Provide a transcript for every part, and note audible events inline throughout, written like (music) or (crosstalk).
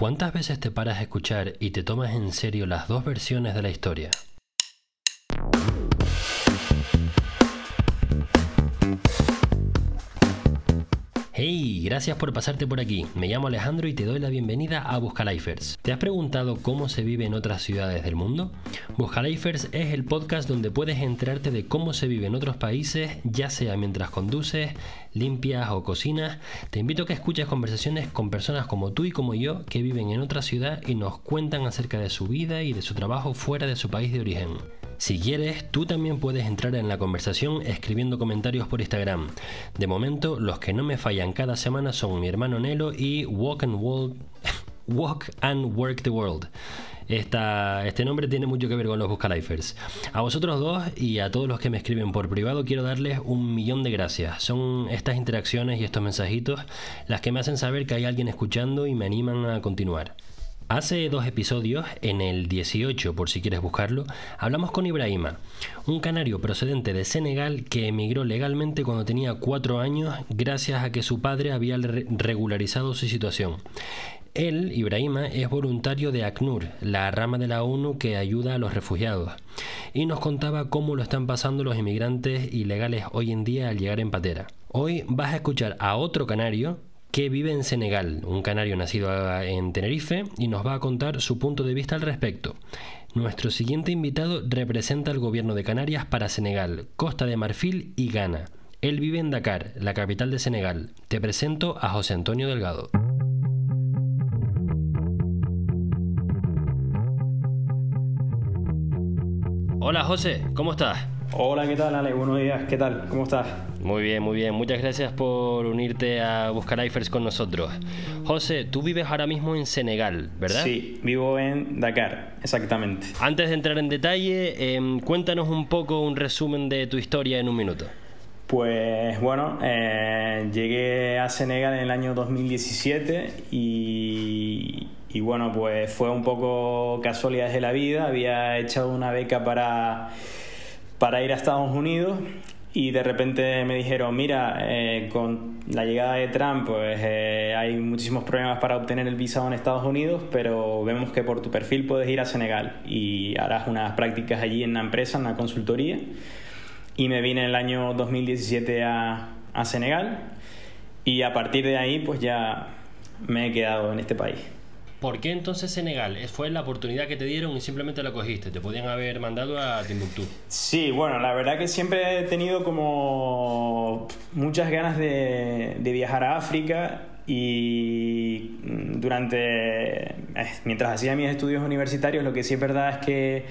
¿Cuántas veces te paras a escuchar y te tomas en serio las dos versiones de la historia? Gracias por pasarte por aquí. Me llamo Alejandro y te doy la bienvenida a Buscalifers. ¿Te has preguntado cómo se vive en otras ciudades del mundo? Buscalifers es el podcast donde puedes enterarte de cómo se vive en otros países, ya sea mientras conduces, limpias o cocinas. Te invito a que escuches conversaciones con personas como tú y como yo que viven en otra ciudad y nos cuentan acerca de su vida y de su trabajo fuera de su país de origen. Si quieres, tú también puedes entrar en la conversación escribiendo comentarios por Instagram. De momento, los que no me fallan cada semana son mi hermano Nelo y Walk and, (laughs) Walk and Work the World. este nombre tiene mucho que ver con los Buscalifers. A vosotros dos y a todos los que me escriben por privado quiero darles un millón de gracias. Son estas interacciones y estos mensajitos las que me hacen saber que hay alguien escuchando y me animan a continuar. Hace dos episodios, en el 18 por si quieres buscarlo, hablamos con Ibrahima, un canario procedente de Senegal que emigró legalmente cuando tenía cuatro años gracias a que su padre había regularizado su situación. Él, Ibrahima, es voluntario de ACNUR, la rama de la ONU que ayuda a los refugiados, y nos contaba cómo lo están pasando los inmigrantes ilegales hoy en día al llegar en patera. Hoy vas a escuchar a otro canario que vive en Senegal, un canario nacido en Tenerife, y nos va a contar su punto de vista al respecto. Nuestro siguiente invitado representa al gobierno de Canarias para Senegal, Costa de Marfil y Ghana. Él vive en Dakar, la capital de Senegal. Te presento a José Antonio Delgado. Hola José, ¿cómo estás? Hola, ¿qué tal, Ale? Buenos días, ¿qué tal? ¿Cómo estás? Muy bien, muy bien. Muchas gracias por unirte a buscar IFERS con nosotros. José, tú vives ahora mismo en Senegal, ¿verdad? Sí, vivo en Dakar, exactamente. Antes de entrar en detalle, em, cuéntanos un poco un resumen de tu historia en un minuto. Pues bueno, eh, llegué a Senegal en el año 2017 y, y bueno, pues fue un poco casualidades de la vida. Había echado una beca para para ir a Estados Unidos y de repente me dijeron, mira, eh, con la llegada de Trump pues eh, hay muchísimos problemas para obtener el visado en Estados Unidos, pero vemos que por tu perfil puedes ir a Senegal y harás unas prácticas allí en una empresa, en una consultoría. Y me vine en el año 2017 a, a Senegal y a partir de ahí pues ya me he quedado en este país. ¿Por qué entonces Senegal? ¿Fue la oportunidad que te dieron y simplemente la cogiste? ¿Te podían haber mandado a Timbuktu? Sí, bueno, la verdad que siempre he tenido como muchas ganas de, viajar a África y durante, eh, mientras hacía mis estudios universitarios, lo que sí es verdad es que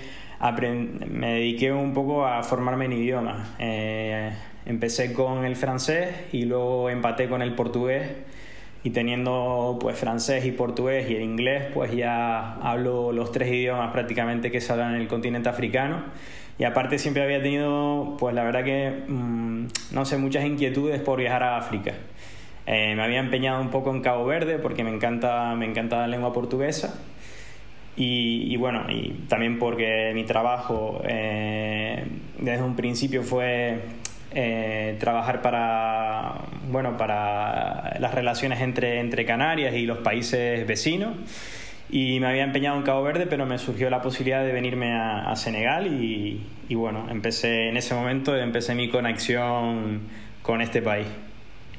me dediqué un poco a formarme en idiomas. Eh, empecé con el francés y luego empaté con el portugués y teniendo pues francés y portugués y el inglés pues ya hablo los tres idiomas prácticamente que se hablan en el continente africano. Y aparte siempre había tenido pues la verdad que mm, no sé muchas inquietudes por viajar a África. Eh, me había empeñado un poco en Cabo Verde porque me encanta me encanta la lengua portuguesa. Y, bueno y también porque mi trabajo eh, desde un principio fue eh, trabajar para, bueno, para las relaciones entre, entre Canarias y los países vecinos. Y me había empeñado en Cabo Verde, pero me surgió la posibilidad de venirme a, Senegal y, y, bueno, empecé en ese momento, empecé mi conexión con este país.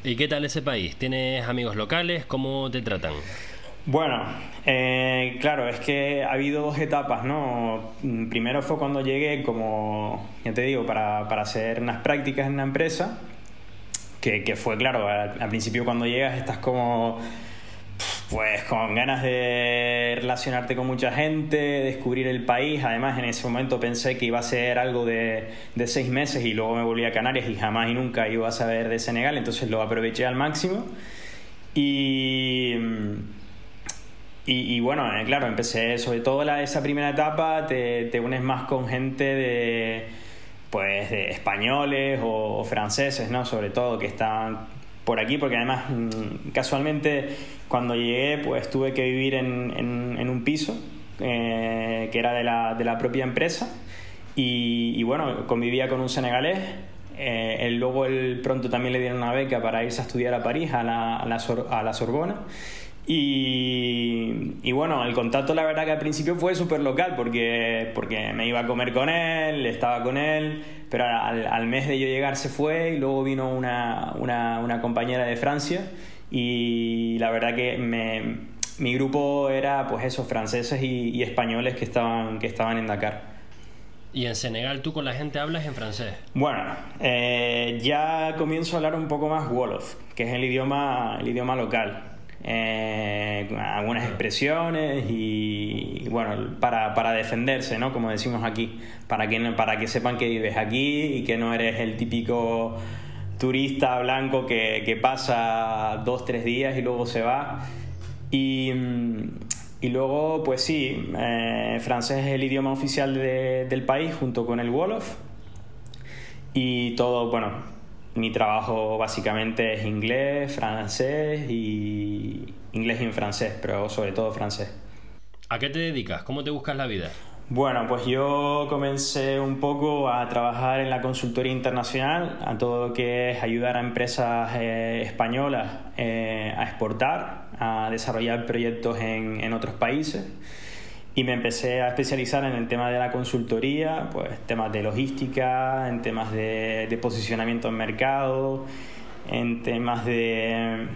¿Y qué tal ese país? ¿Tienes amigos locales? ¿Cómo te tratan? Bueno, eh, claro, es que ha habido dos etapas, ¿no? Primero fue cuando llegué como, ya te digo, para, para hacer unas prácticas en una empresa, que, que fue, claro, al, principio cuando llegas estás como, pues con ganas de relacionarte con mucha gente, descubrir el país. Además, en ese momento pensé que iba a ser algo de, de seis meses y luego me volví a Canarias y jamás y nunca iba a saber de Senegal, entonces lo aproveché al máximo. Y y, bueno, eh, claro, empecé sobre todo esa primera etapa, te, te, unes más con gente de, pues, de españoles o, franceses, ¿no? Sobre todo, que estaban por aquí, porque además mm, casualmente cuando llegué pues tuve que vivir en, en, un piso eh, que era de la, de la propia empresa y, y, bueno, convivía con un senegalés. Eh, luego él pronto también le dieron una beca para irse a estudiar a París, a la, a la, a la Sorbona. Y, y, bueno, el contacto la verdad que al principio fue súper local porque, porque me iba a comer con él, estaba con él, pero al, al mes de yo llegar se fue y luego vino una, una, una compañera de Francia y la verdad que me, mi grupo era pues esos franceses y, y, españoles que estaban, que estaban en Dakar. ¿Y en Senegal tú con la gente hablas en francés? Bueno, eh, ya comienzo a hablar un poco más Wolof, que es el idioma, el idioma local. Eh, algunas expresiones y, bueno, para, para, defenderse, ¿no? Como decimos aquí, para que, para que sepan que vives aquí y que no eres el típico turista blanco que, que pasa dos, tres días y luego se va. Y, y luego, pues sí, eh, francés es el idioma oficial de, del país junto con el Wolof. Y todo, bueno, mi trabajo básicamente es inglés, francés y inglés y en francés, pero sobre todo francés. ¿A qué te dedicas? ¿Cómo te buscas la vida? Bueno, pues yo comencé un poco a trabajar en la consultoría internacional, a todo lo que es ayudar a empresas eh, españolas eh, a exportar, a desarrollar proyectos en, en, otros países. Y me empecé a especializar en el tema de la consultoría, pues temas de logística, en temas de, de posicionamiento en mercado, en temas de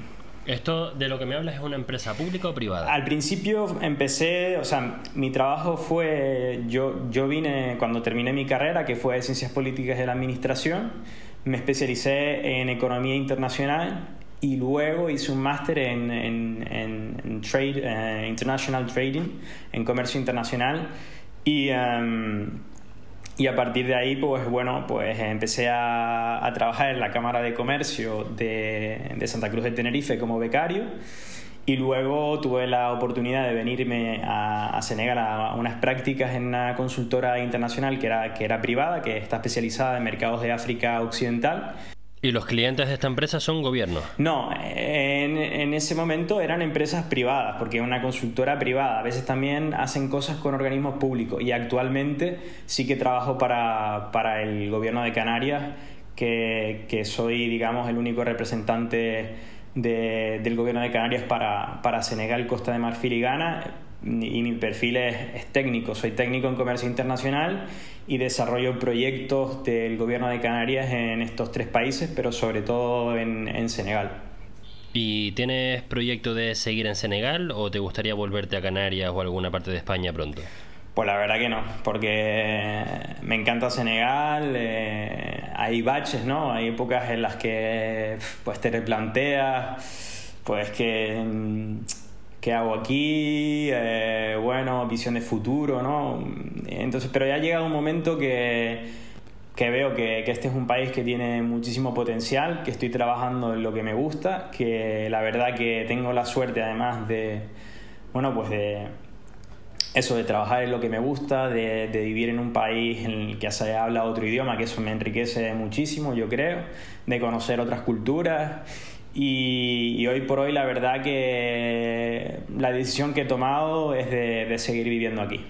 ¿Esto de lo que me hablas es una empresa pública o privada? Al principio empecé, o sea, mi trabajo fue, yo, yo vine cuando terminé mi carrera, que fue de Ciencias Políticas de la Administración, me especialicé en Economía Internacional y luego hice un máster en, en, en, Trade, uh, International Trading, en Comercio Internacional y... Um, y a partir de ahí, pues bueno, pues empecé a, a trabajar en la Cámara de Comercio de, de, Santa Cruz de Tenerife como becario. Y luego tuve la oportunidad de venirme a, a, Senegal a unas prácticas en una consultora internacional que era, que era privada, que está especializada en mercados de África Occidental. ¿Y los clientes de esta empresa son gobiernos? No, en, ese momento eran empresas privadas, porque una consultora privada. A veces también hacen cosas con organismos públicos y actualmente sí que trabajo para, para el gobierno de Canarias, que, que soy, digamos, el único representante de, del gobierno de Canarias para, para Senegal, Costa de Marfil y Ghana y mi perfil es, es, técnico, soy técnico en comercio internacional y desarrollo proyectos del gobierno de Canarias en estos tres países, pero sobre todo en, en Senegal. ¿Y tienes proyecto de seguir en Senegal o te gustaría volverte a Canarias o a alguna parte de España pronto? Pues la verdad que no, porque me encanta Senegal, eh, hay baches, ¿no? Hay épocas en las que pues te replanteas, pues que qué hago aquí, eh, bueno, visión de futuro, ¿no? Entonces, pero ya ha llegado un momento que, que veo que, este es un país que tiene muchísimo potencial, que estoy trabajando en lo que me gusta, que la verdad que tengo la suerte además de, bueno, pues de eso, de trabajar en lo que me gusta, de, de vivir en un país en el que se habla otro idioma, que eso me enriquece muchísimo, yo creo, de conocer otras culturas y, hoy por hoy la verdad que la decisión que he tomado es de seguir viviendo aquí.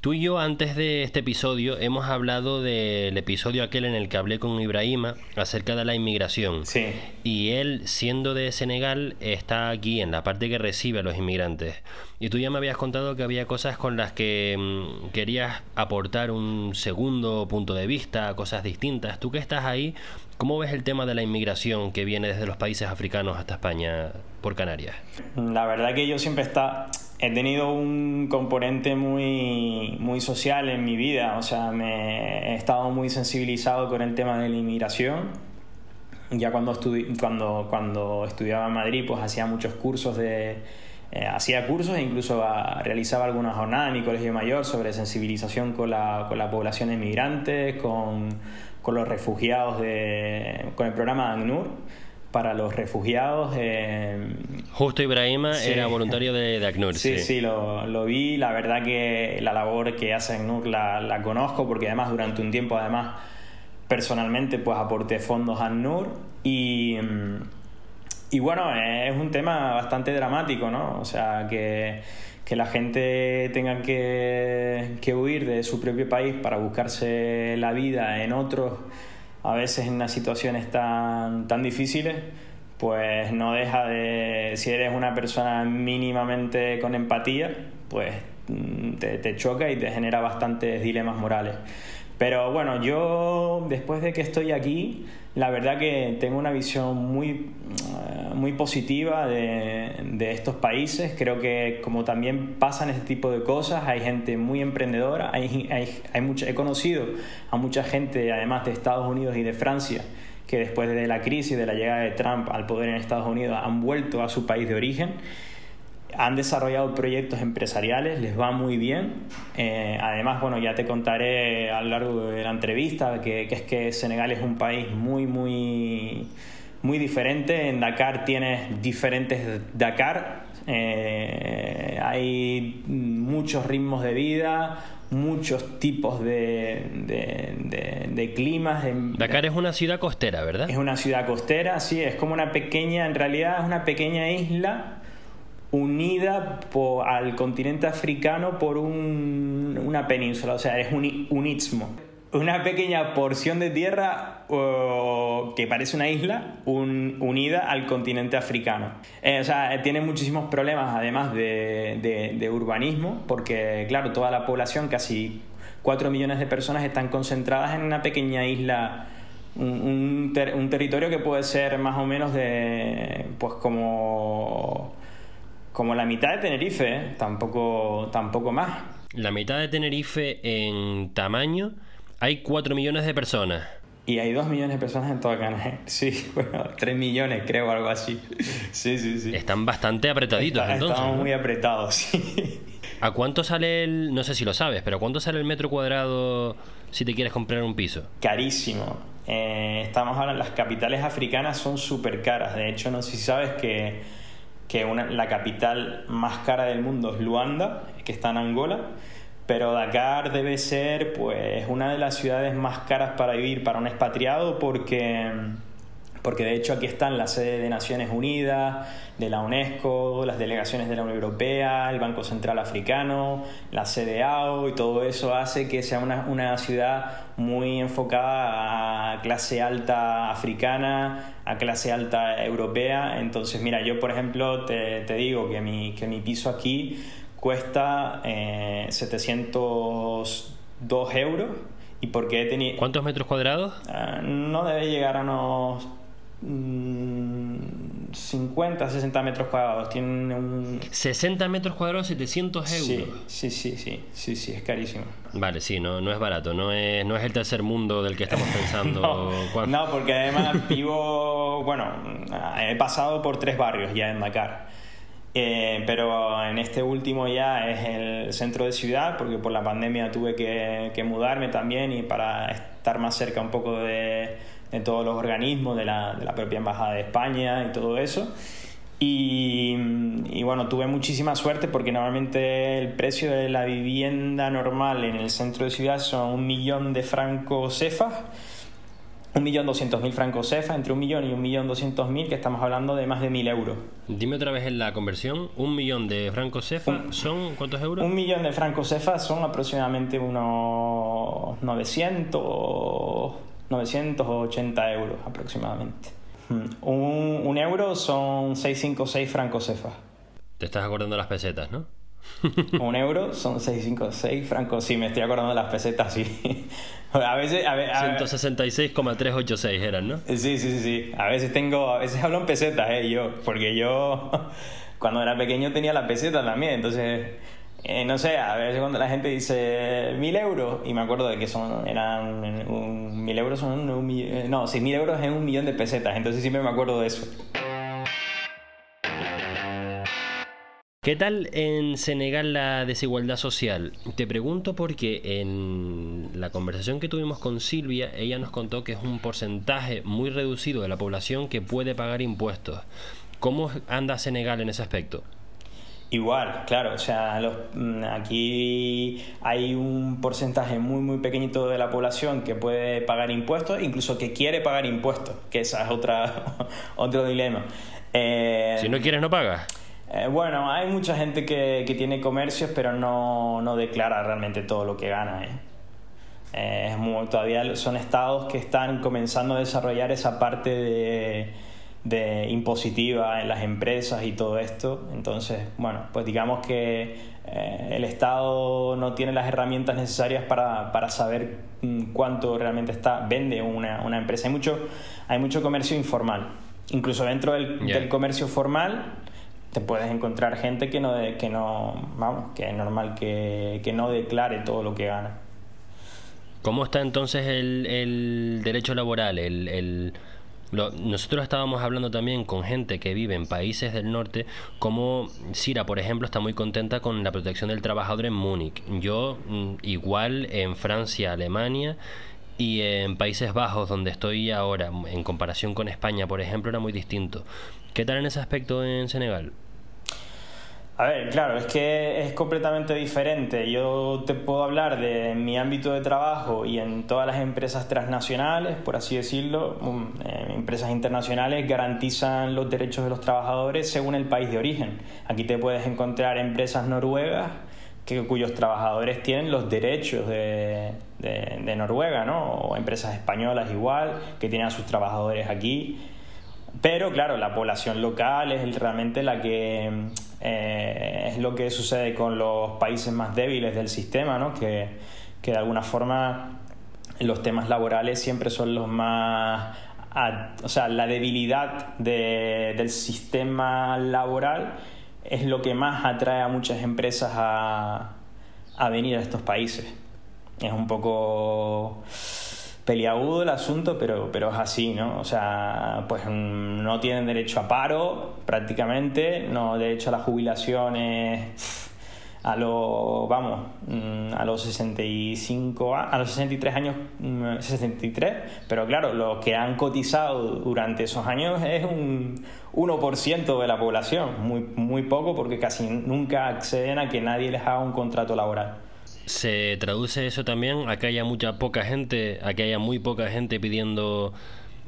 Tú y yo antes de este episodio hemos hablado del episodio aquel en el que hablé con Ibrahima acerca de la inmigración. Sí. Y él, siendo de Senegal, está aquí en la parte que recibe a los inmigrantes. Y tú ya me habías contado que había cosas con las que mmm, querías aportar un segundo punto de vista, cosas distintas. Tú que estás ahí, ¿cómo ves el tema de la inmigración que viene desde los países africanos hasta España por Canarias? La verdad que yo siempre está he tenido un componente muy, muy social en mi vida, o sea, me he estado muy sensibilizado con el tema de la inmigración. Ya cuando, estudi cuando, cuando estudiaba en Madrid, pues hacía muchos cursos de... Eh, hacía cursos e incluso a, realizaba alguna jornada en mi colegio mayor sobre sensibilización con la, con la población inmigrante, con, con los refugiados, de, con el programa ACNUR para los refugiados. Eh, Justo Ibrahima sí. era voluntario de, de ACNUR. Sí, sí, sí lo, lo, vi. La verdad que la labor que hace ACNUR la, la, conozco porque además durante un tiempo además personalmente pues aporté fondos a ACNUR y, y bueno, es un tema bastante dramático, ¿no? O sea, que, que la gente tenga que, que huir de su propio país para buscarse la vida en otros a veces en unas situaciones tan, tan difíciles, pues no deja de, si eres una persona mínimamente con empatía, pues mm, te, choca y te genera bastantes dilemas morales. Pero bueno, yo después de que estoy aquí, la verdad que tengo una visión muy, eh, muy positiva de, estos países. Creo que como también pasan este tipo de cosas, hay gente muy emprendedora, hay, hay, hay he conocido a mucha gente, además de Estados Unidos y de Francia, que después de la crisis, de la llegada de Trump al poder en Estados Unidos, han vuelto a su país de origen han desarrollado proyectos empresariales, les va muy bien. Eh, además, bueno, ya te contaré a lo largo de la entrevista que, es que Senegal es un país muy, muy, muy diferente. En Dakar tienes diferentes Dakar. Eh, hay muchos ritmos de vida, muchos tipos de, de, de, climas. Dakar es una ciudad costera, ¿verdad? Es una ciudad costera, sí, es como una pequeña, en realidad es una pequeña isla unida al continente africano por una península, o sea, es un, un istmo. Una pequeña porción de tierra que parece una isla unida al continente africano. Eh, o sea, tiene muchísimos problemas además de, de, urbanismo, porque claro, toda la población, casi 4 millones de personas, están concentradas en una pequeña isla un, un, territorio que puede ser más o menos de pues como como la mitad de Tenerife, ¿eh? tampoco, tampoco más. La mitad de Tenerife en tamaño, hay 4 millones de personas. Y hay 2 millones de personas en toda Canadá. (laughs) Sí, bueno, 3 millones creo, algo así. Sí, sí, sí. Están bastante apretaditos entonces. Estamos muy apretados, (laughs) sí. ¿A cuánto sale el, no sé si lo sabes, pero cuánto sale el metro cuadrado si te quieres comprar un piso? Carísimo. Eh, estamos hablando, las capitales africanas son súper caras. De hecho, no sé si sabes que que la capital más cara del mundo es Luanda, que está en Angola, pero Dakar debe ser pues una de las ciudades más caras para vivir para un expatriado porque porque de hecho aquí están la sede de Naciones Unidas, de la UNESCO, las delegaciones de la Unión Europea, el Banco Central Africano, la CDAO y todo eso hace que sea una, una ciudad muy enfocada a clase alta africana, a clase alta europea. Entonces, mira, yo por ejemplo te, te digo que mi, que mi piso aquí cuesta eh, 702 euros. ¿Y por qué tenía... ¿Cuántos metros cuadrados? Uh, no debe llegar a unos 50, mm, 60 metros cuadrados. Tiene un... 60 metros cuadrados, 700 euros. Sí, sí, sí, sí, sí, es carísimo. Vale, sí, no, no es barato, no es, no es el tercer mundo del que estamos (laughs) pensando. no, porque además (laughs) vivo, bueno, he pasado por tres barrios ya en Dakar. Eh, pero en este último ya es el centro de ciudad, porque por la pandemia tuve que, mudarme también y para estar más cerca un poco de, todos los organismos, de la, propia Embajada de España y todo eso. Y, bueno, tuve muchísima suerte porque normalmente el precio de la vivienda normal en el centro de ciudad son un millón de francos cefas, un millón doscientos mil francos cefas, entre un millón y un millón doscientos mil, que estamos hablando de más de mil euros. Dime otra vez en la conversión, un millón de francos cefas son cuántos euros? Un millón de francos cefas son aproximadamente unos 900 980 euros aproximadamente. Hmm. Un, un euro son 656 francos cefas. Te estás acordando de las pesetas, ¿no? (laughs) un euro son 656 francos. Sí, me estoy acordando de las pesetas, sí. (laughs) a veces. A, 166,386 eran, ¿no? Sí, sí, sí, sí. A veces tengo. A veces hablo en pesetas, ¿eh? Yo. Porque yo. (laughs) Cuando era pequeño tenía la peseta también. Entonces. Eh, no sé, a veces cuando la gente dice mil euros, y me acuerdo de que son, eran mil euros son un, eh, no, seis mil euros es un millón de pesetas, entonces siempre me acuerdo de eso. ¿Qué tal en Senegal la desigualdad social? Te pregunto porque en la conversación que tuvimos con Silvia, ella nos contó que es un porcentaje muy reducido de la población que puede pagar impuestos. ¿Cómo anda Senegal en ese aspecto? Igual, claro, o sea, mm, aquí hay un porcentaje muy, muy pequeñito de la población que puede pagar impuestos, incluso que quiere pagar impuestos, que esa es otra, (laughs) otro dilema. Eh, si no quieres, no pagas. Eh, bueno, hay mucha gente que, que tiene comercios, pero no, no, declara realmente todo lo que gana. ¿eh? es muy, todavía son estados que están comenzando a desarrollar esa parte de de impositiva en las empresas y todo esto. Entonces, bueno, pues digamos que eh, el Estado no tiene las herramientas necesarias para, para saber mm, cuánto realmente está, vende una, una, empresa. Hay mucho, hay mucho comercio informal. Incluso dentro del, del comercio formal te puedes encontrar gente que no, que no vamos, que es normal que, que no declare todo lo que gana. ¿Cómo está entonces el, el derecho laboral? El, el, nosotros estábamos hablando también con gente que vive en países del norte, como Sira, por ejemplo, está muy contenta con la protección del trabajador en Múnich. Yo, mm, igual en Francia, Alemania y en Países Bajos, donde estoy ahora, en comparación con España, por ejemplo, era muy distinto. ¿Qué tal en ese aspecto en Senegal? A ver, claro, es que es completamente diferente. Yo te puedo hablar de mi ámbito de trabajo y en todas las empresas transnacionales, por así decirlo, um, eh, empresas internacionales garantizan los derechos de los trabajadores según el país de origen. Aquí te puedes encontrar empresas noruegas que, cuyos trabajadores tienen los derechos de, de Noruega, ¿no? O empresas españolas igual, que tienen a sus trabajadores aquí. Pero claro, la población local es realmente la que eh, es lo que sucede con los países más débiles del sistema, ¿no? que, que de alguna forma los temas laborales siempre son los más... o sea, la debilidad de, del sistema laboral es lo que más atrae a muchas empresas a, a venir a estos países. Es un poco peliagudo el asunto, pero, pero es así, ¿no? O sea, pues mm, no tienen derecho a paro prácticamente, no derecho a las jubilaciones a los, vamos, mm, a los 65, a los 63 años, 63, mm, pero claro, los que han cotizado durante esos años es un 1% de la población, muy, muy poco porque casi nunca acceden a que nadie les haga un contrato laboral. ¿Se traduce eso también a que haya mucha poca gente, a que haya muy poca gente pidiendo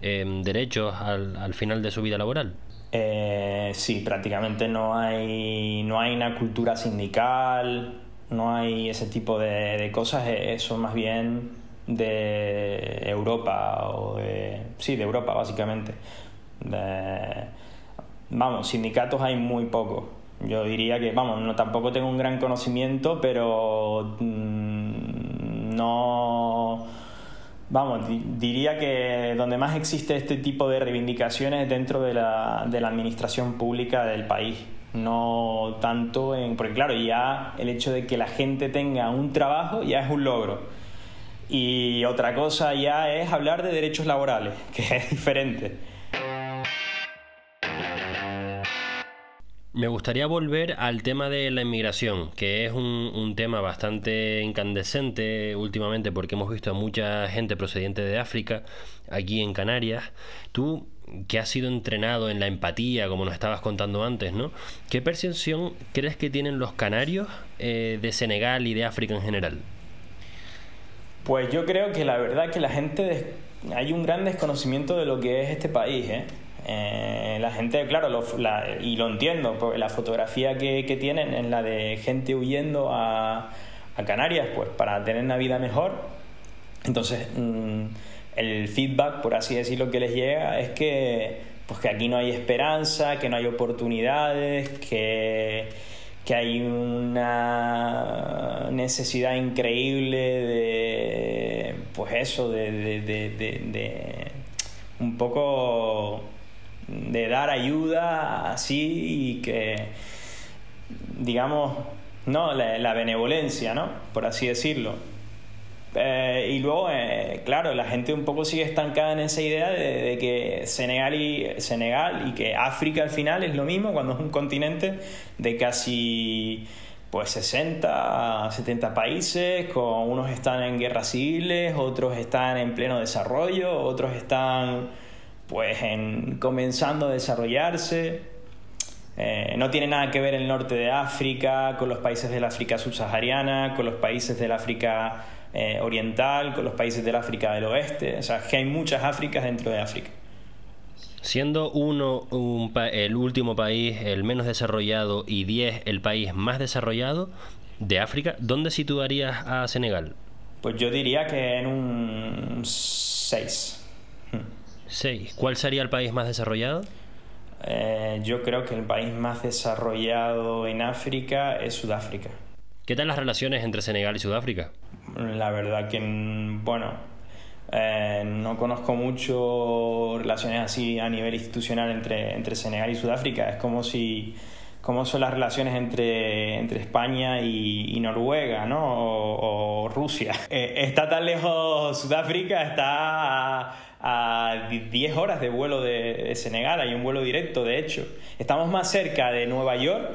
em, derechos al, al, final de su vida laboral? Eh, sí, prácticamente no hay, no hay una cultura sindical, no hay ese tipo de, de cosas, e, eso más bien de Europa o de, sí, de Europa básicamente. vamos, sindicatos hay muy pocos yo diría que, vamos, no, tampoco tengo un gran conocimiento, pero mm, no... Vamos, diría que donde más existe este tipo de reivindicaciones dentro de la, de la administración pública del país. No tanto en porque claro ya el hecho de que la gente tenga un trabajo ya es un logro. Y otra cosa ya es hablar de derechos laborales (laughs) que es diferente Me gustaría volver al tema de la inmigración, que es un, tema bastante incandescente últimamente porque hemos visto a mucha gente procediente de África aquí en Canarias. Tú, que has sido entrenado en la empatía, como nos estabas contando antes, ¿no? ¿Qué percepción crees que tienen los canarios eh, de Senegal y de África en general? Pues yo creo que la verdad que la gente... Hay un gran desconocimiento de lo que es este país, ¿eh? Eh, la gente, claro, y lo entiendo, porque la fotografía que, tienen es la de gente huyendo a, Canarias, pues para tener una vida mejor. Entonces, mm, el feedback, por así decirlo, que les llega es que, pues que aquí no hay esperanza, que no hay oportunidades, que, que hay una necesidad increíble de, pues eso, de, de, de un poco de dar ayuda así y que, digamos, no, la, benevolencia, ¿no? Por así decirlo. Eh, y luego, eh, claro, la gente un poco sigue estancada en esa idea de, que Senegal y, Senegal y que África al final es lo mismo cuando es un continente de casi pues 60 70 países, con unos están en guerras civiles, otros están en pleno desarrollo, otros están pues en, comenzando a desarrollarse. Eh, no tiene nada que ver el norte de África con los países del África subsahariana, con los países del África eh, oriental, con los países del África del oeste. O sea, que hay muchas Áfricas dentro de África. Siendo uno el último país, el menos desarrollado, y diez el país más desarrollado de África, ¿dónde situarías a Senegal? Pues yo diría que en un 6. ¿Cuál sería el país más desarrollado? eh, yo creo que el país más desarrollado en África es Sudáfrica. ¿Qué tal las relaciones entre Senegal y Sudáfrica? La verdad que, bueno, eh, no conozco mucho relaciones así a nivel institucional entre, entre Senegal y Sudáfrica. Es como si cómo son las relaciones entre, entre España y, Noruega, ¿no? O, Rusia. (laughs) Eh, está tan lejos Sudáfrica, está a, 10 horas de vuelo de, Senegal, hay un vuelo directo, de hecho. Estamos más cerca de Nueva York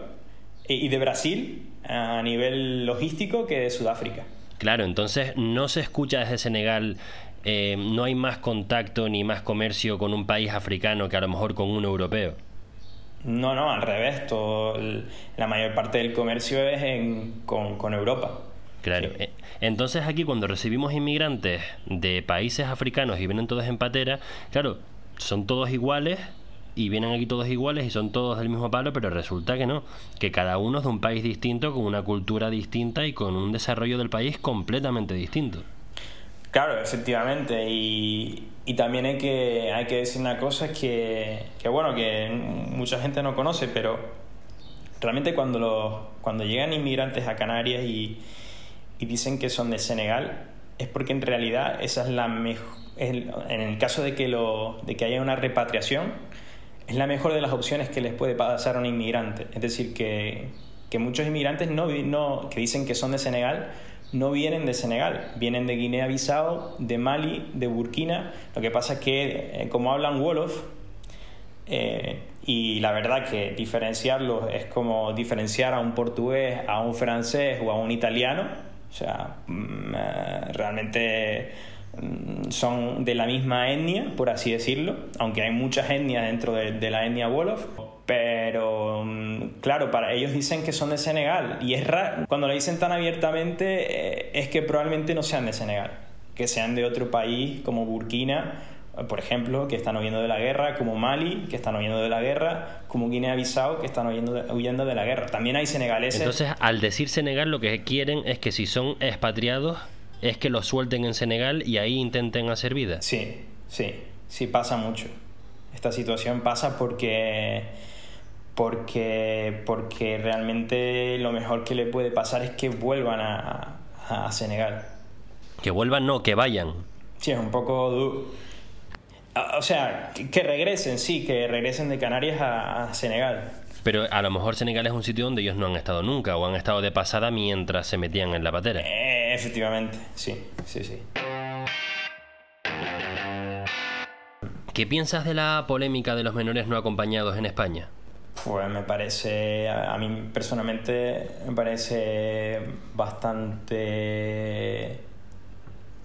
y de Brasil a nivel logístico que de Sudáfrica. Claro, entonces no se escucha desde Senegal eh, no hay más contacto ni más comercio con un país africano que a lo mejor con un europeo. No, no, al revés. Todo la mayor parte del comercio es con, Europa. Claro. Eh, entonces aquí cuando recibimos inmigrantes de países africanos y vienen todos en patera, claro, son todos iguales y vienen aquí todos iguales y son todos del mismo palo, pero resulta que no, que cada uno es de un país distinto, con una cultura distinta y con un desarrollo del país completamente distinto. Claro, efectivamente. Y, también hay que, hay que decir una cosa que, que, bueno, que mucha gente no conoce, pero realmente cuando, los, cuando llegan inmigrantes a Canarias y, y dicen que son de Senegal, es porque en realidad esa es la mejor, en el caso de que, lo, de que haya una repatriación, es la mejor de las opciones que les puede pasar a un inmigrante. Es decir, que, que muchos inmigrantes no, no, que dicen que son de Senegal no vienen de Senegal, vienen de Guinea-Bissau, de Mali, de Burkina. Lo que pasa es que, eh, como hablan Wolof, eh, y la verdad que diferenciarlos es como diferenciar a un portugués, a un francés o a un italiano. O sea, mm, eh, realmente mm, son de la misma etnia, por así decirlo, aunque hay muchas etnias dentro de, la etnia Wolof pero mm, claro, para ellos dicen que son de Senegal y es raro, cuando lo dicen tan abiertamente eh, es que probablemente no sean de Senegal, que sean de otro país como Burkina, por ejemplo, que están huyendo de la guerra, como Mali, que están huyendo de la guerra, como Guinea-Bissau, que están huyendo de, huyendo de la guerra. También hay senegaleses. Entonces, al decir Senegal, lo que quieren es que si son expatriados, es que los suelten en Senegal y ahí intenten hacer vida. Sí, sí, sí pasa mucho. Esta situación pasa porque porque, porque realmente lo mejor que le puede pasar es que vuelvan a, a Senegal. Que vuelvan, no, que vayan. Sí, es un poco... O sea, que regresen, sí, que regresen de Canarias a, Senegal. Pero a lo mejor Senegal es un sitio donde ellos no han estado nunca o han estado de pasada mientras se metían en la patera. Eh, efectivamente, sí, sí, sí. ¿Qué piensas de la polémica de los menores no acompañados en España? Pues me parece, a mí personalmente me parece bastante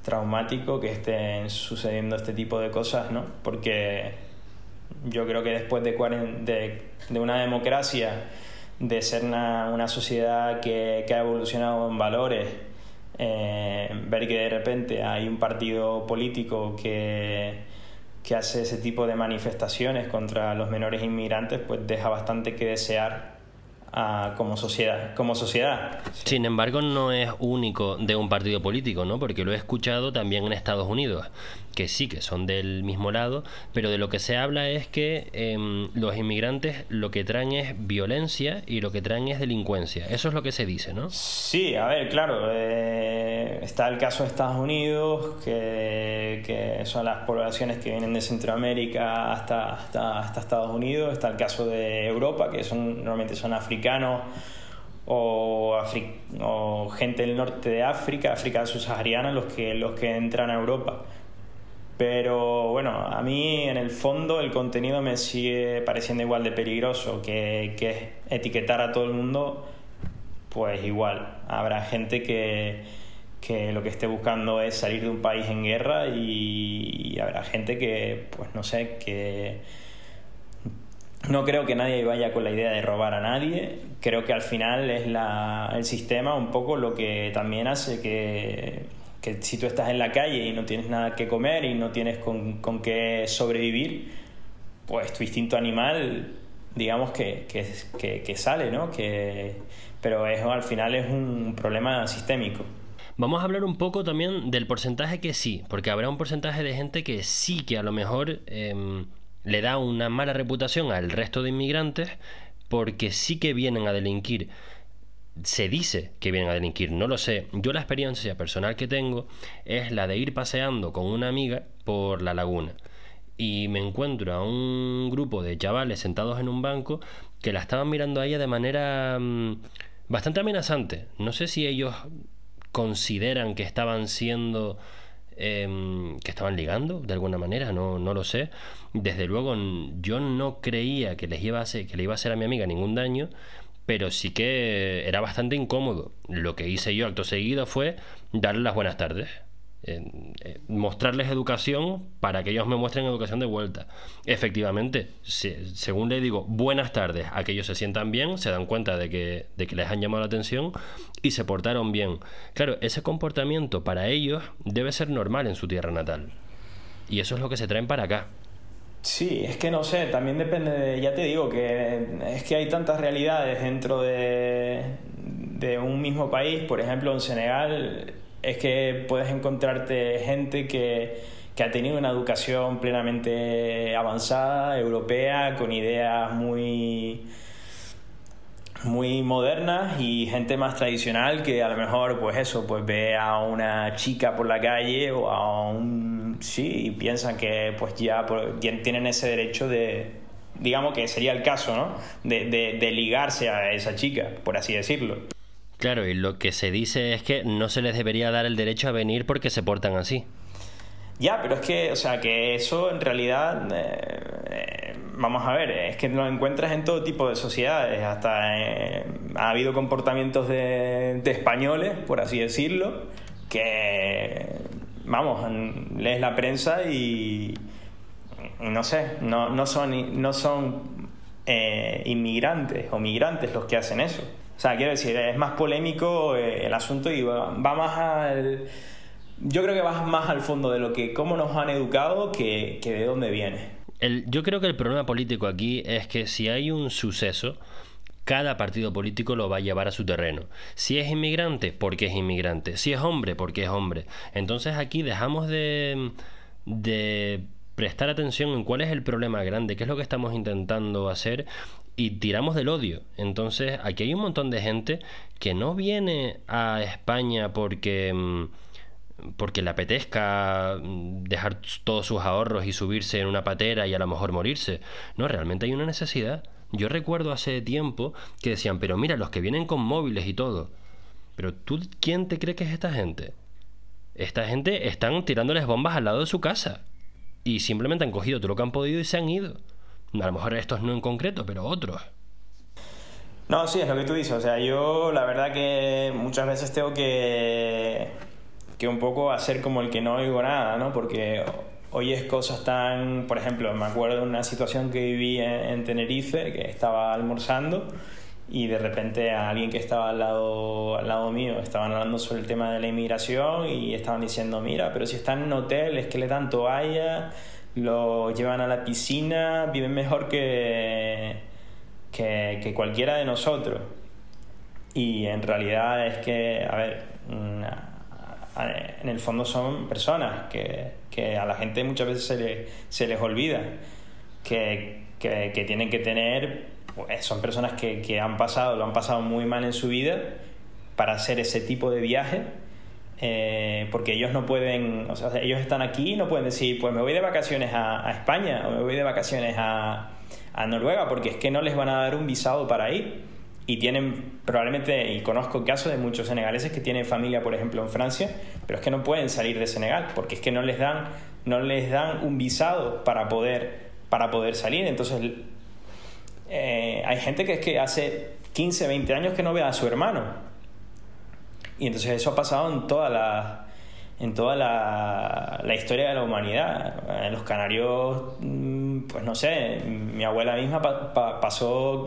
traumático que estén sucediendo este tipo de cosas, ¿no? Porque yo creo que después de, de, de una democracia, de ser una, sociedad que, que, ha evolucionado en valores, eh, ver que de repente hay un partido político que que hace ese tipo de manifestaciones contra los menores inmigrantes, pues deja bastante que desear como sociedad. Como sociedad. Sin embargo, no es único de un partido político, ¿no? Porque lo he escuchado también en Estados Unidos, que sí que son del mismo lado, pero de lo que se habla es que em, los inmigrantes lo que traen es violencia y lo que traen es delincuencia. Eso es lo que se dice, ¿no? Sí, a ver, claro. Eh, está el caso de Estados Unidos, que, que, son las poblaciones que vienen de Centroamérica hasta, hasta, hasta Estados Unidos. Está el caso de Europa, que son normalmente son africanos o, o, gente del norte de África, África subsahariana, los que, los que entran a Europa. Pero bueno, a mí en el fondo el contenido me sigue pareciendo igual de peligroso, que, que etiquetar a todo el mundo, pues igual. Habrá gente que, que lo que esté buscando es salir de un país en guerra y, y habrá gente que, pues no sé, que no creo que nadie vaya con la idea de robar a nadie. Creo que al final es la, el sistema un poco lo que también hace que, que, si tú estás en la calle y no tienes nada que comer y no tienes con, con qué sobrevivir, pues tu instinto animal, digamos que, que, que sale, ¿no? Que, pero eso al final es un problema sistémico. Vamos a hablar un poco también del porcentaje que sí, porque habrá un porcentaje de gente que sí que a lo mejor... Em, le da una mala reputación al resto de inmigrantes porque sí que vienen a delinquir. Se dice que vienen a delinquir, no lo sé. Yo la experiencia personal que tengo es la de ir paseando con una amiga por la laguna y me encuentro a un grupo de chavales sentados en un banco que la estaban mirando a ella de manera mm, bastante amenazante. No sé si ellos consideran que estaban siendo em, que estaban ligando de alguna manera, no, no lo sé. Desde luego yo no creía que les iba a hacer, que le iba a hacer a mi amiga ningún daño, pero sí que era bastante incómodo. Lo que hice yo acto seguido fue darle las buenas tardes. Eh, mostrarles educación para que ellos me muestren educación de vuelta. Efectivamente, según le digo buenas tardes a que ellos se sientan bien, se dan cuenta de que, de que les han llamado la atención y se portaron bien. Claro, ese comportamiento para ellos debe ser normal en su tierra natal. Y eso es lo que se traen para acá. Sí, es que no sé, también depende de, ya te digo, que es que hay tantas realidades dentro de, de un mismo país, por ejemplo en Senegal es que puedes encontrarte gente que, que ha tenido una educación plenamente avanzada, europea, con ideas muy muy modernas y gente más tradicional que a lo mejor pues eso pues ve a una chica por la calle o a un sí y piensan que pues ya tienen ese derecho de digamos que sería el caso no de, de, de ligarse a esa chica por así decirlo. Claro, y lo que se dice es que no se les debería dar el derecho a venir porque se portan así. Ya, pero es que, o sea, que eso en realidad, eh, eh, vamos a ver, es que lo encuentras en todo tipo de sociedades, hasta eh, ha habido comportamientos de, españoles, por así decirlo, que, vamos, lees la prensa y, no sé, no, no son, no son inmigrantes o migrantes los que hacen eso. O sea, quiero decir, es más polémico eh, el asunto y va, más al... Yo creo que va más al fondo de lo que cómo nos han educado que, de dónde viene. El, yo creo que el problema político aquí es que si hay un suceso, cada partido político lo va a llevar a su terreno. Si es inmigrante, porque es inmigrante. Si es hombre, porque es hombre. Entonces aquí dejamos de, de prestar atención en cuál es el problema grande, qué es lo que estamos intentando hacer y tiramos del odio. Entonces, aquí hay un montón de gente que no viene a España porque mm, porque le apetezca mm, dejar todos sus ahorros y subirse en una patera y a lo mejor morirse. No, realmente hay una necesidad. Yo recuerdo hace tiempo que decían, pero mira, los que vienen con móviles y todo. Pero tú, ¿quién te cree que es esta gente? Esta gente están tirándoles bombas al lado de su casa. Y simplemente han cogido todo lo que han podido y se han ido. A lo mejor estos no en concreto, pero otros. No, sí, es lo que tú dices. O sea, yo la verdad que muchas veces tengo que, que un poco hacer como el que no oigo nada, ¿no? Porque oyes cosas tan... Por ejemplo, me acuerdo de una situación que viví en, Tenerife, que estaba almorzando y de repente a alguien que estaba al lado, al lado mío estaban hablando sobre el tema de la inmigración y estaban diciendo, mira, pero si están en hotel es que le dan toalla lo llevan a la piscina, viven mejor que, que, cualquiera de nosotros. Y en realidad es que, a ver, en el fondo son personas que, que a la gente muchas veces se, le, se les olvida que, que, tienen que tener, pues, son personas que, que han pasado, lo han pasado muy mal en su vida para hacer ese tipo de viaje eh, porque ellos no pueden, o sea, ellos están aquí y no pueden decir, pues me voy de vacaciones a, España o me voy de vacaciones a, a, Noruega, porque es que no les van a dar un visado para ir. Y tienen probablemente, y conozco casos de muchos senegaleses que tienen familia, por ejemplo, en Francia, pero es que no pueden salir de Senegal, porque es que no les dan, no les dan un visado para poder, para poder salir. Entonces, eh, hay gente que es que hace 15, 20 años que no ve a su hermano y entonces eso ha pasado en toda la, en toda la, la historia de la humanidad. En los canarios, mm, pues no sé, mi abuela misma pasó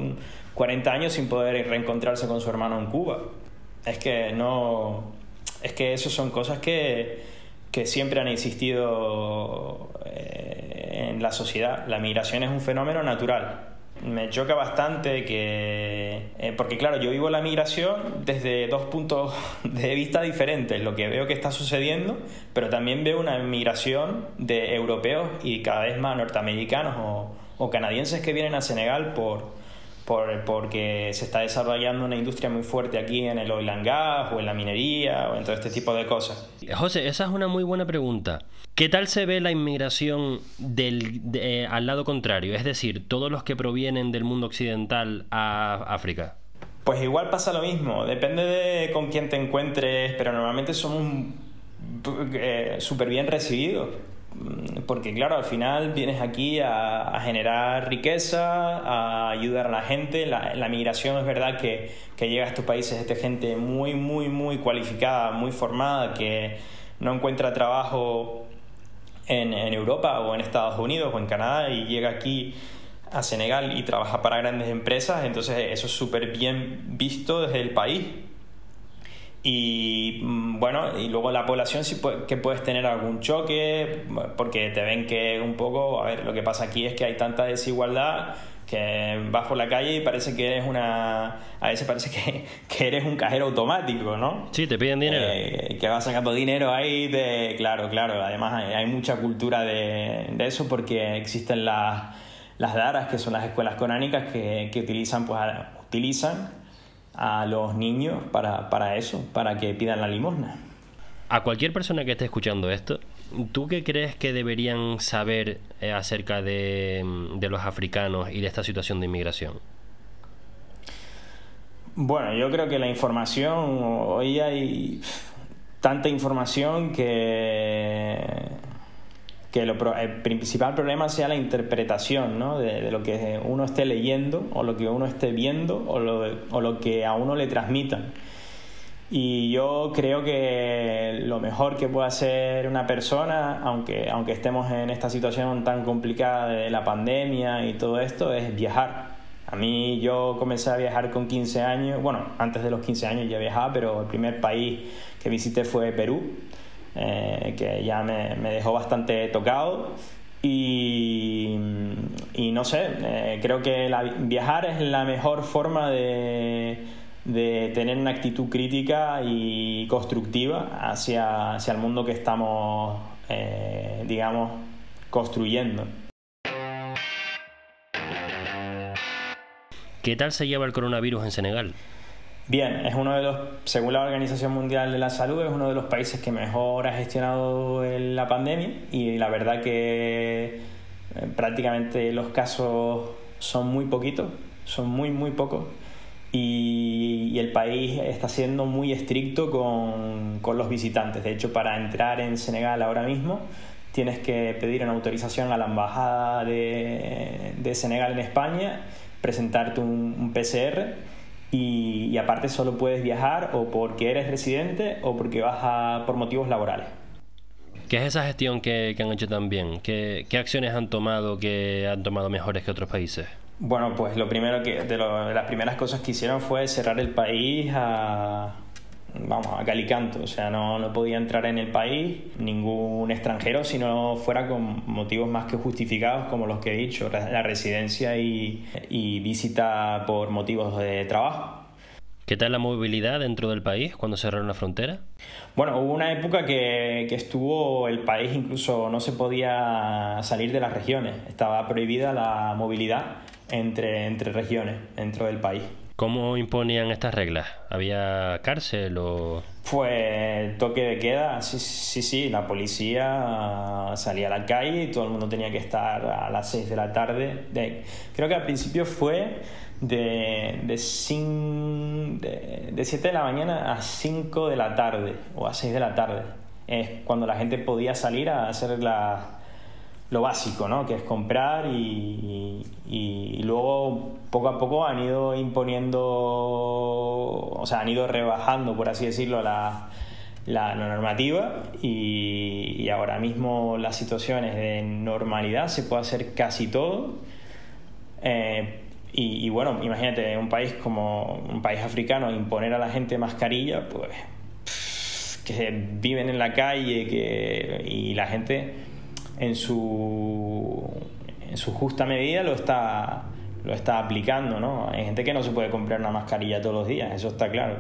40 años sin poder reencontrarse con su hermano en Cuba. Es que no. Es que eso son cosas que, que siempre han existido eh, en la sociedad. La migración es un fenómeno natural me choca bastante que... Eh, porque claro, yo vivo la migración desde dos puntos (laughs) de vista diferentes, lo que veo que está sucediendo, pero también veo una migración de europeos y cada vez más norteamericanos o, o canadienses que vienen a Senegal por, por, porque se está desarrollando una industria muy fuerte aquí en el oil and gas o en la minería o en todo este tipo de cosas. José, esa es una muy buena pregunta. ¿Qué tal se ve la inmigración del, eh, al lado contrario? Es decir, todos los que provienen del mundo occidental a África. Pues igual pasa lo mismo, depende de con quién te encuentres, pero normalmente somos eh, súper bien recibidos. Mm, porque claro, al final vienes aquí a, generar riqueza, a ayudar a la gente. La, migración es verdad que, que, llega a estos países esta gente muy, muy, muy cualificada, muy formada, que no encuentra trabajo en, en Europa o en Estados Unidos o en Canadá y llega aquí a Senegal y trabaja para grandes empresas, entonces eso es súper bien visto desde el país. Y mm, bueno, y luego la población sí que puedes tener algún choque, porque te ven que un poco, a ver, lo que pasa aquí es que hay tanta desigualdad que vas por la calle y parece que eres una. A veces parece que, (laughs) que eres un cajero automático, ¿no? Sí, te piden dinero. Eh, que vas sacando dinero ahí de. Claro, claro. Además, hay, mucha cultura de, de, eso porque existen las, las daras, que son las escuelas coránicas que, que utilizan, pues, utilizan a los niños para, para eso, para que pidan la limosna. A cualquier persona que esté escuchando esto, ¿tú qué crees que deberían saber eh, acerca de, de los africanos y de esta situación de inmigración? Bueno, yo creo que la información, hoy hay tanta información que que el principal problema sea la interpretación ¿no? de, lo que uno esté leyendo o lo que uno esté viendo o lo, o lo que a uno le transmitan. Y yo creo que lo mejor que puede hacer una persona, aunque, aunque estemos en esta situación tan complicada de la pandemia y todo esto, es viajar. A mí yo comencé a viajar con 15 años, bueno, antes de los 15 años ya viajaba, pero el primer país que visité fue Perú eh, que ya me, dejó bastante tocado. Y, no sé, eh, creo que viajar es la mejor forma de, de, tener una actitud crítica y constructiva hacia, hacia el mundo que estamos, eh, digamos, construyendo. ¿Qué tal se lleva el coronavirus en Senegal? Bien, es uno de los, según la Organización Mundial de la Salud, es uno de los países que mejor ha gestionado la pandemia y la verdad que eh, prácticamente los casos son muy poquitos, son muy, muy pocos y, el país está siendo muy estricto con, con, los visitantes. De hecho, para entrar en Senegal ahora mismo tienes que pedir una autorización a la Embajada de, de Senegal en España, presentarte un, un PCR y, aparte solo puedes viajar o porque eres residente o porque vas a, por motivos laborales. ¿Qué es esa gestión que, han hecho tan bien? ¿Qué, ¿Qué, acciones han tomado que han tomado mejores que otros países? Bueno, pues lo primero que, de, de las primeras cosas que hicieron fue cerrar el país a, vamos, a calicanto, o sea, no, no podía entrar en el país ningún extranjero si no fuera con motivos más que justificados como los que he dicho, la residencia y, y visita por motivos de trabajo. ¿Qué tal la movilidad dentro del país cuando cerraron la frontera? Bueno, hubo una época que, que, estuvo el país incluso no se podía salir de las regiones, estaba prohibida la movilidad entre, entre regiones dentro del país. ¿Cómo imponían estas reglas? ¿Había cárcel o...? Pues toque de queda, sí, sí, sí, la policía salía a la calle y todo el mundo tenía que estar a las 6 de la tarde. creo que al principio fue de, de, de, de 7 de la mañana a 5 de la tarde o a 6 de la tarde. Es cuando la gente podía salir a hacer la, lo básico, ¿no? que es comprar y, y, luego poco a poco han ido imponiendo, o sea, han ido rebajando, por así decirlo, la, la, normativa y, y, ahora mismo las situaciones de normalidad se puede hacer casi todo. Eh, y, bueno, imagínate, un país como un país africano imponer a la gente mascarilla, pues que viven en la calle que, y la gente en su, en su justa medida lo está, lo está aplicando, ¿no? Hay gente que no se puede comprar una mascarilla todos los días, eso está claro.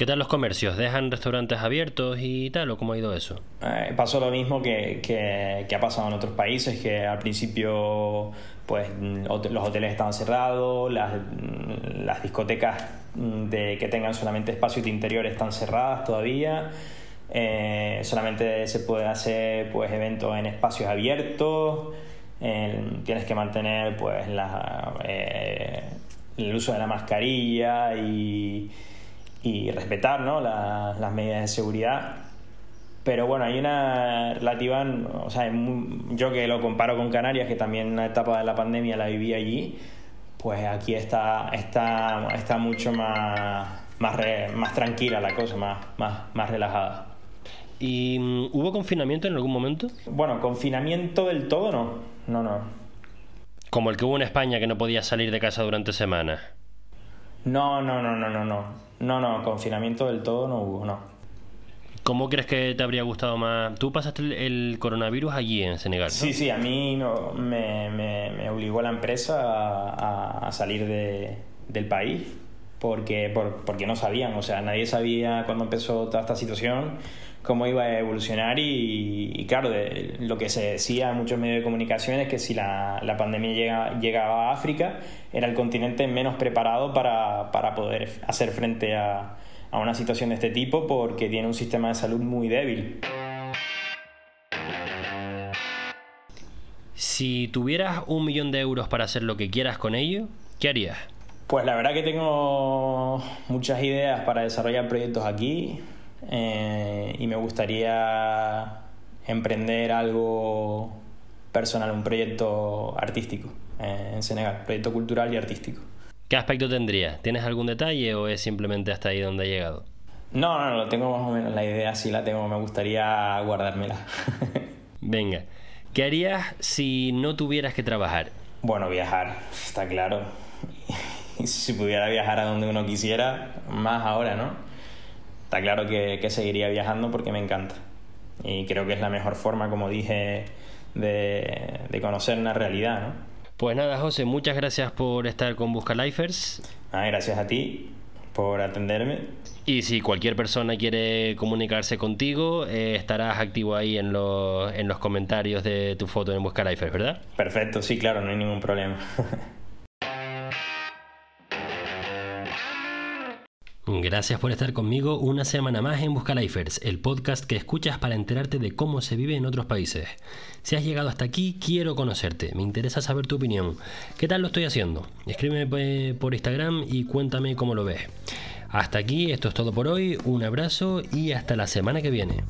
¿Qué tal los comercios? ¿Dejan restaurantes abiertos y tal? ¿O cómo ha ido eso? Eh, pasó lo mismo que, que, ha pasado en otros países, que al principio pues los hoteles estaban cerrados, las, las discotecas de que tengan solamente espacios de interior están cerradas todavía. Eh, solamente se puede hacer pues eventos en espacios abiertos. tienes que mantener pues la, eh, el uso de la mascarilla y respetar ¿no? las medidas de seguridad. Pero bueno, hay una relativa, o sea, yo que lo comparo con Canarias, que también una etapa de la pandemia la viví allí, pues aquí está, está, está mucho más, más, más tranquila la cosa, más, más, más relajada. ¿Y mm, hubo confinamiento en algún momento? Bueno, confinamiento del todo no, no, no. Como el que hubo en España que no podía salir de casa durante semanas. No, no, no, no, no, no. No, no, confinamiento del todo no hubo, no. ¿Cómo crees que te habría gustado más? Tú pasaste el, coronavirus allí en Senegal. ¿no? Sí, sí, a mí me, me, me, obligó la empresa a, a salir de, del país porque, por, porque no sabían, o sea, nadie sabía cuando empezó toda esta situación cómo iba a evolucionar y, claro, de, lo que se decía en muchos medios de comunicación es que si la, la pandemia llega, llegaba a África, era el continente menos preparado para, para poder hacer frente a, a una situación de este tipo porque tiene un sistema de salud muy débil. Si tuvieras un millón de euros para hacer lo que quieras con ello, ¿qué harías? Pues la verdad que tengo muchas ideas para desarrollar proyectos aquí eh, y me gustaría emprender algo personal, un proyecto artístico eh, en Senegal, proyecto cultural y artístico. ¿Qué aspecto tendría? ¿Tienes algún detalle o es simplemente hasta ahí donde ha llegado? No, no, no, tengo más o menos la idea, sí la tengo, me gustaría guardármela. (laughs) Venga, ¿qué harías si no tuvieras que trabajar? Bueno, viajar, está claro. (laughs) si pudiera viajar a donde uno quisiera, más ahora, ¿no? Está claro que, seguiría viajando porque me encanta. Y creo que es la mejor forma, como dije, de, conocer una realidad, ¿no? Pues nada, José, muchas gracias por estar con Busca Lifers. Ah, gracias a ti por atenderme. Y si cualquier persona quiere comunicarse contigo, eh, estarás activo ahí en los, en los comentarios de tu foto en Busca Lifers, ¿verdad? Perfecto, sí, claro, no hay ningún problema. (laughs) Gracias por estar conmigo una semana más en Buscalifers, el podcast que escuchas para enterarte de cómo se vive en otros países. Si has llegado hasta aquí, quiero conocerte, me interesa saber tu opinión. ¿Qué tal lo estoy haciendo? Escríbeme por Instagram y cuéntame cómo lo ves. Hasta aquí, esto es todo por hoy, un abrazo y hasta la semana que viene.